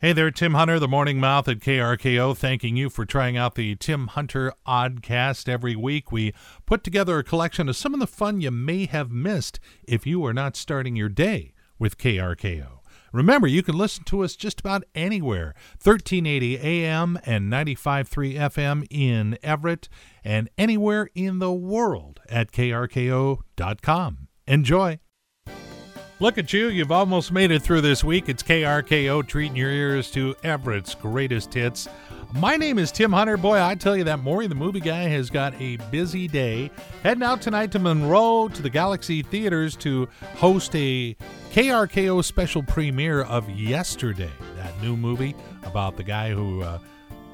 Hey there, Tim Hunter, the Morning Mouth at KRKO, thanking you for trying out the Tim Hunter Oddcast every week. We put together a collection of some of the fun you may have missed if you are not starting your day with KRKO. Remember, you can listen to us just about anywhere 1380 AM and 95.3 FM in Everett and anywhere in the world at krko.com. Enjoy. Look at you, you've almost made it through this week. It's KRKO treating your ears to Everett's greatest hits. My name is Tim Hunter. Boy, I tell you that Maury the movie guy has got a busy day. Heading out tonight to Monroe to the Galaxy Theaters to host a KRKO special premiere of Yesterday, that new movie about the guy who uh,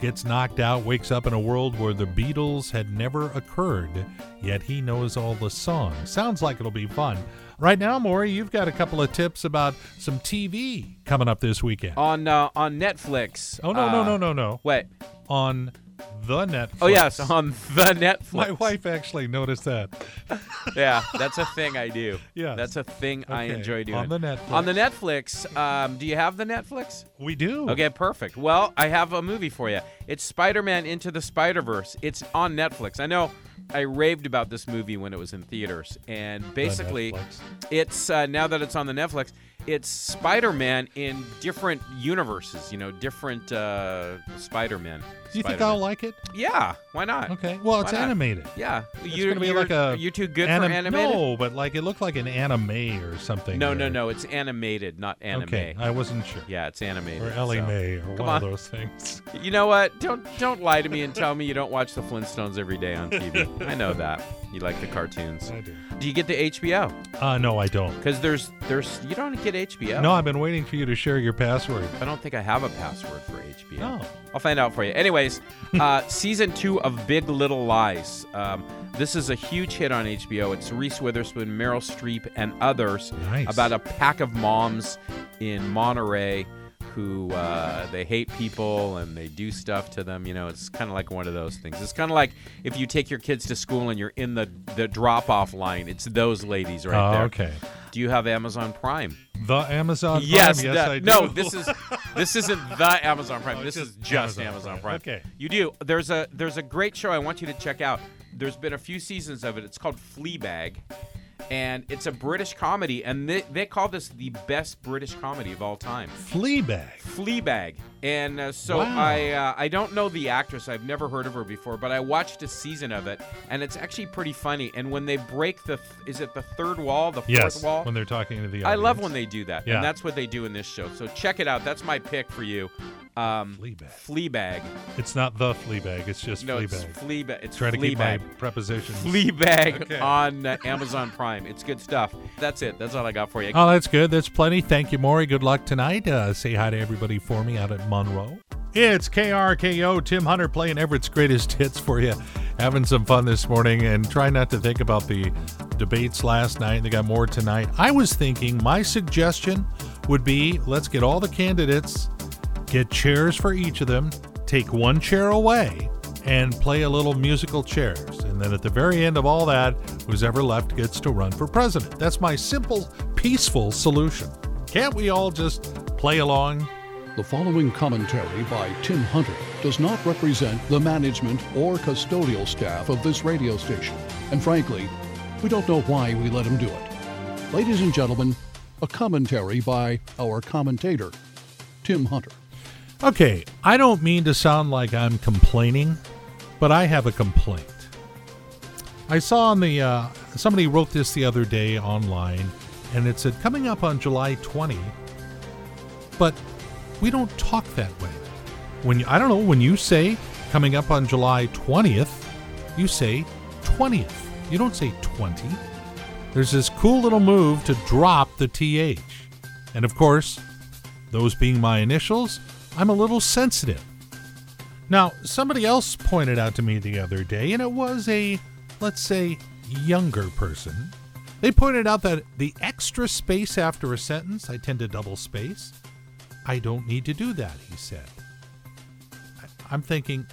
gets knocked out, wakes up in a world where the Beatles had never occurred, yet he knows all the songs. Sounds like it'll be fun. Right now, Maury, you've got a couple of tips about some TV coming up this weekend. on uh, on Netflix. Oh, no, uh, no, no, no, no. What? On the Netflix. Oh yes, on the Netflix. My wife actually noticed that. Yeah, that's a thing I do. Yeah, that's a thing I enjoy doing. on the Netflix. On the Netflix. Um, do you have the Netflix? We do. Okay, perfect. Well, I have a movie for you. It's Spider-Man Into the Spider-Verse. It's on Netflix. I know I raved about this movie when it was in theaters, and basically, it's uh, now that it's on the Netflix, it's Spider-Man in different universes. You know, different uh, Spider-Man. Do you think Spider-Man. I'll like it? Yeah, why not? Okay. Well, it's Why not? animated. Yeah, It's you, gonna be you're, like a you're too good anim- for animated. No, but like it looked like an anime or something. no, no, or- no. It's animated, not anime. Okay, I wasn't sure. Yeah, it's animated. Or Ellie so- Mae or one of those things. You know what? Don't don't lie to me and tell me you don't watch the Flintstones every day on TV. I know that you like the cartoons. I do. Do you get the HBO? Uh, no, I don't. Because there's there's you don't get HBO. No, I've been waiting for you to share your password. I don't think I have a password for HBO. No. I'll find out for you. Anyways, uh, season two of Big Little Lies. Um, this is a huge hit on HBO. It's Reese Witherspoon, Meryl Streep, and others Nice. about a pack of moms in Monterey who uh, they hate people and they do stuff to them. You know, it's kind of like one of those things. It's kind of like if you take your kids to school and you're in the the drop off line. It's those ladies right Oh, there. okay. Do you have Amazon Prime? The Amazon Prime. Yes, yes, that- I do. no. This is this isn't the Amazon Prime. Oh, this it's is just just Amazon Amazon, Prime. Prime. Okay. You do. There's a there's a great show I want you to check out. There's been a few seasons of it. It's called Fleabag, and it's a British comedy, and they, they call this the best British comedy of all time. Fleabag. Fleabag, and uh, so Wow. I uh, I don't know the actress. I've never heard of her before, but I watched a season of it, and it's actually pretty funny. And when they break the th- is it the third wall, the fourth Yes, wall? when they're talking to the I love when they do that, Yeah. and that's what they do in this show. So check it out. That's my pick for you. Um, Fleabag. Fleabag. It's not the Fleabag. It's just No, Fleabag. it's Fleabag. It's Trying to keep my Fleabag. prepositions. Fleabag Okay. on uh, Amazon Prime. It's good stuff. That's it. That's all I got for you. Oh, that's good. That's plenty. Thank you, Maury. Good luck tonight. Uh, say hi to everybody for me out at Monroe. It's KRKO. Tim Hunter playing Everett's greatest hits for you. Having some fun this morning and try not to think about the debates last night. They got more tonight. I was thinking my suggestion would be let's get all the candidates, get chairs for each of them, take one chair away, and play a little musical chairs. And then at the very end of all that, who's ever left gets to run for president. That's my simple, peaceful solution. Can't we all just play along? The following commentary by Tim Hunter does not represent the management or custodial staff of this radio station, and frankly, we don't know why we let him do it. Ladies and gentlemen, a commentary by our commentator, Tim Hunter. Okay, I don't mean to sound like I'm complaining, but I have a complaint. I saw on the uh, somebody wrote this the other day online, and it said coming up on July 20. But we don't talk that way. When I don't know when you say coming up on July 20th, you say 20th. You don't say 20. There's this cool little move to drop the th, and of course, those being my initials, I'm a little sensitive. Now, somebody else pointed out to me the other day, and it was a, let's say, younger person. They pointed out that the extra space after a sentence, I tend to double space. I don't need to do that, he said. I'm thinking,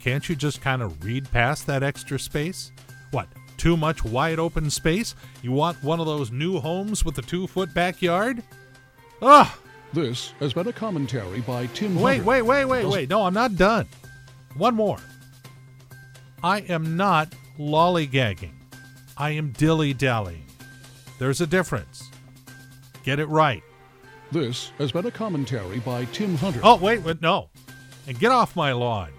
can't you just kind of read past that extra space? What, too much wide open space? You want one of those new homes with a two foot backyard? Ugh, This has been a commentary by Tim Wait, Hunter. wait, wait, wait, wait. No, I'm not done. One more. I am not lollygagging. I am dilly dallying. There's a difference. Get it right. This has been a commentary by Tim Hunter. Oh, wait, wait, no. And get off my lawn.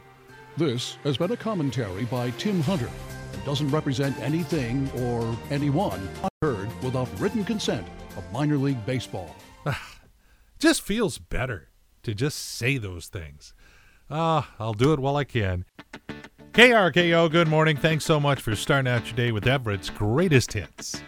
This has been a commentary by Tim Hunter. It doesn't represent anything or anyone heard without written consent of minor league baseball. Just feels better to just say those things. Ah, I'll do it while I can. KRKO, good morning. Thanks so much for starting out your day with Everett's greatest hits.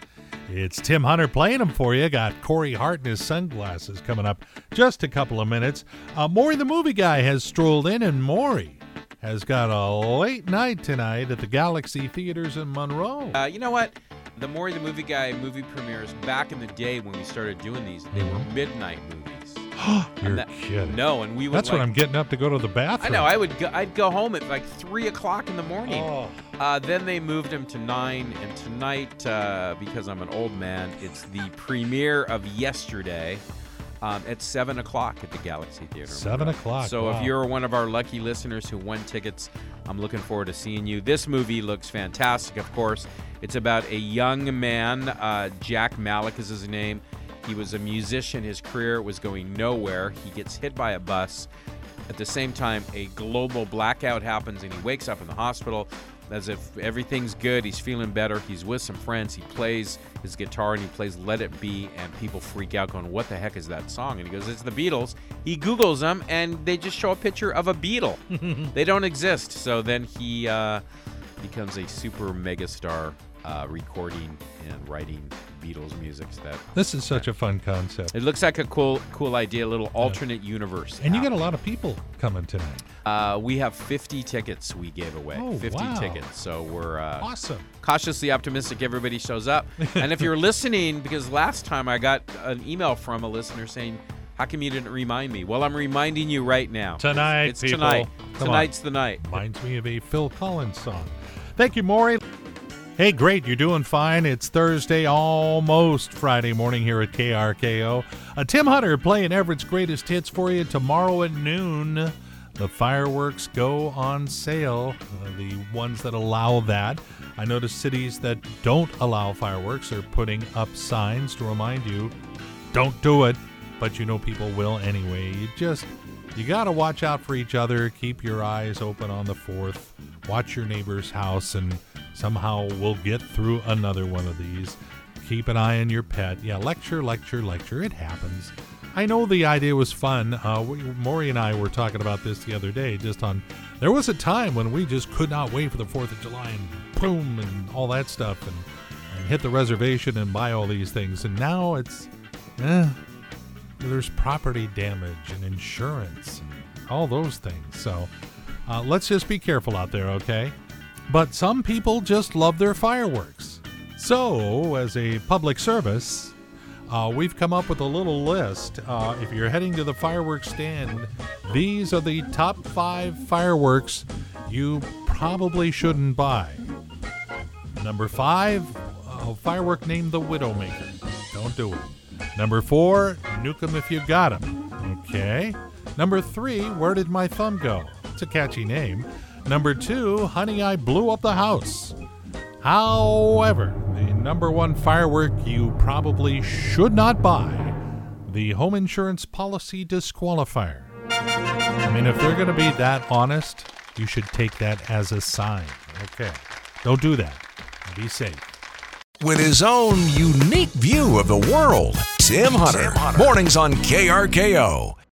It's Tim Hunter playing them for you. Got Corey Hart in his sunglasses coming up just a couple of minutes. Uh, Maury the movie guy has strolled in, and Maury has got a late night tonight at the Galaxy Theaters in Monroe. Uh, you know what? The Maury the Movie Guy movie premieres back in the day when we started doing these, they were midnight movies. You're that- kidding. No, and we would. That's like, when I'm getting up to go to the bathroom. I know. I would. Go, I'd go home at like three o'clock in the morning. Oh. Uh, then they moved him to nine, and tonight, uh, because I'm an old man, it's the premiere of yesterday um, at seven o'clock at the Galaxy Theater. Seven o'clock. So wow. if you're one of our lucky listeners who won tickets, I'm looking forward to seeing you. This movie looks fantastic, of course. It's about a young man, uh, Jack Malik is his name. He was a musician. His career was going nowhere. He gets hit by a bus. At the same time, a global blackout happens and he wakes up in the hospital as if everything's good. He's feeling better. He's with some friends. He plays his guitar and he plays Let It Be, and people freak out, going, What the heck is that song? And he goes, It's the Beatles. He Googles them and they just show a picture of a beetle. they don't exist. So then he uh, becomes a super megastar uh, recording and writing Beatles music. That This is such a fun concept. it looks like a cool, cool idea, a little alternate universe. And you got a lot of people coming tonight. Uh, we have 50 tickets we gave away. Oh, 50 wow. tickets. So we're uh, Awesome. cautiously optimistic everybody shows up. and if you're listening, because last time I got an email from a listener saying, how come you didn't remind me? Well, I'm reminding you right now. Tonight, It's people. tonight. Come on. Tonight's the night. Reminds me of a Phil Collins song. Thank you, Maury. Hey, great. You're doing fine. It's Thursday, almost Friday morning here at KRKO. Uh, Tim Hunter playing Everett's greatest hits for you tomorrow at noon. The fireworks go on sale, uh, the ones that allow that. I notice cities that don't allow fireworks are putting up signs to remind you don't do it, but you know people will anyway. You just you got to watch out for each other, keep your eyes open on the 4th, watch your neighbor's house and somehow we'll get through another one of these. Keep an eye on your pet. Yeah, lecture, lecture, lecture. It happens. I know the idea was fun. Uh, we, Maury and I were talking about this the other day. Just on, there was a time when we just could not wait for the Fourth of July and boom and all that stuff, and, and hit the reservation and buy all these things. And now it's, eh, there's property damage and insurance and all those things. So uh, let's just be careful out there, okay? But some people just love their fireworks. So, as a public service, uh, we've come up with a little list. Uh, if you're heading to the fireworks stand, these are the top five fireworks you probably shouldn't buy. Number five, a firework named the Widowmaker. Don't do it. Number four, nuke 'em if you got 'em. Okay. Number three, where did my thumb go? It's a catchy name. Number two, honey, I blew up the house. However, the number one firework you probably should not buy the home insurance policy disqualifier. I mean, if they're going to be that honest, you should take that as a sign. Okay. Don't do that. Be safe. with his own unique view of the world. Tim Hunter. Mornings on KRKO.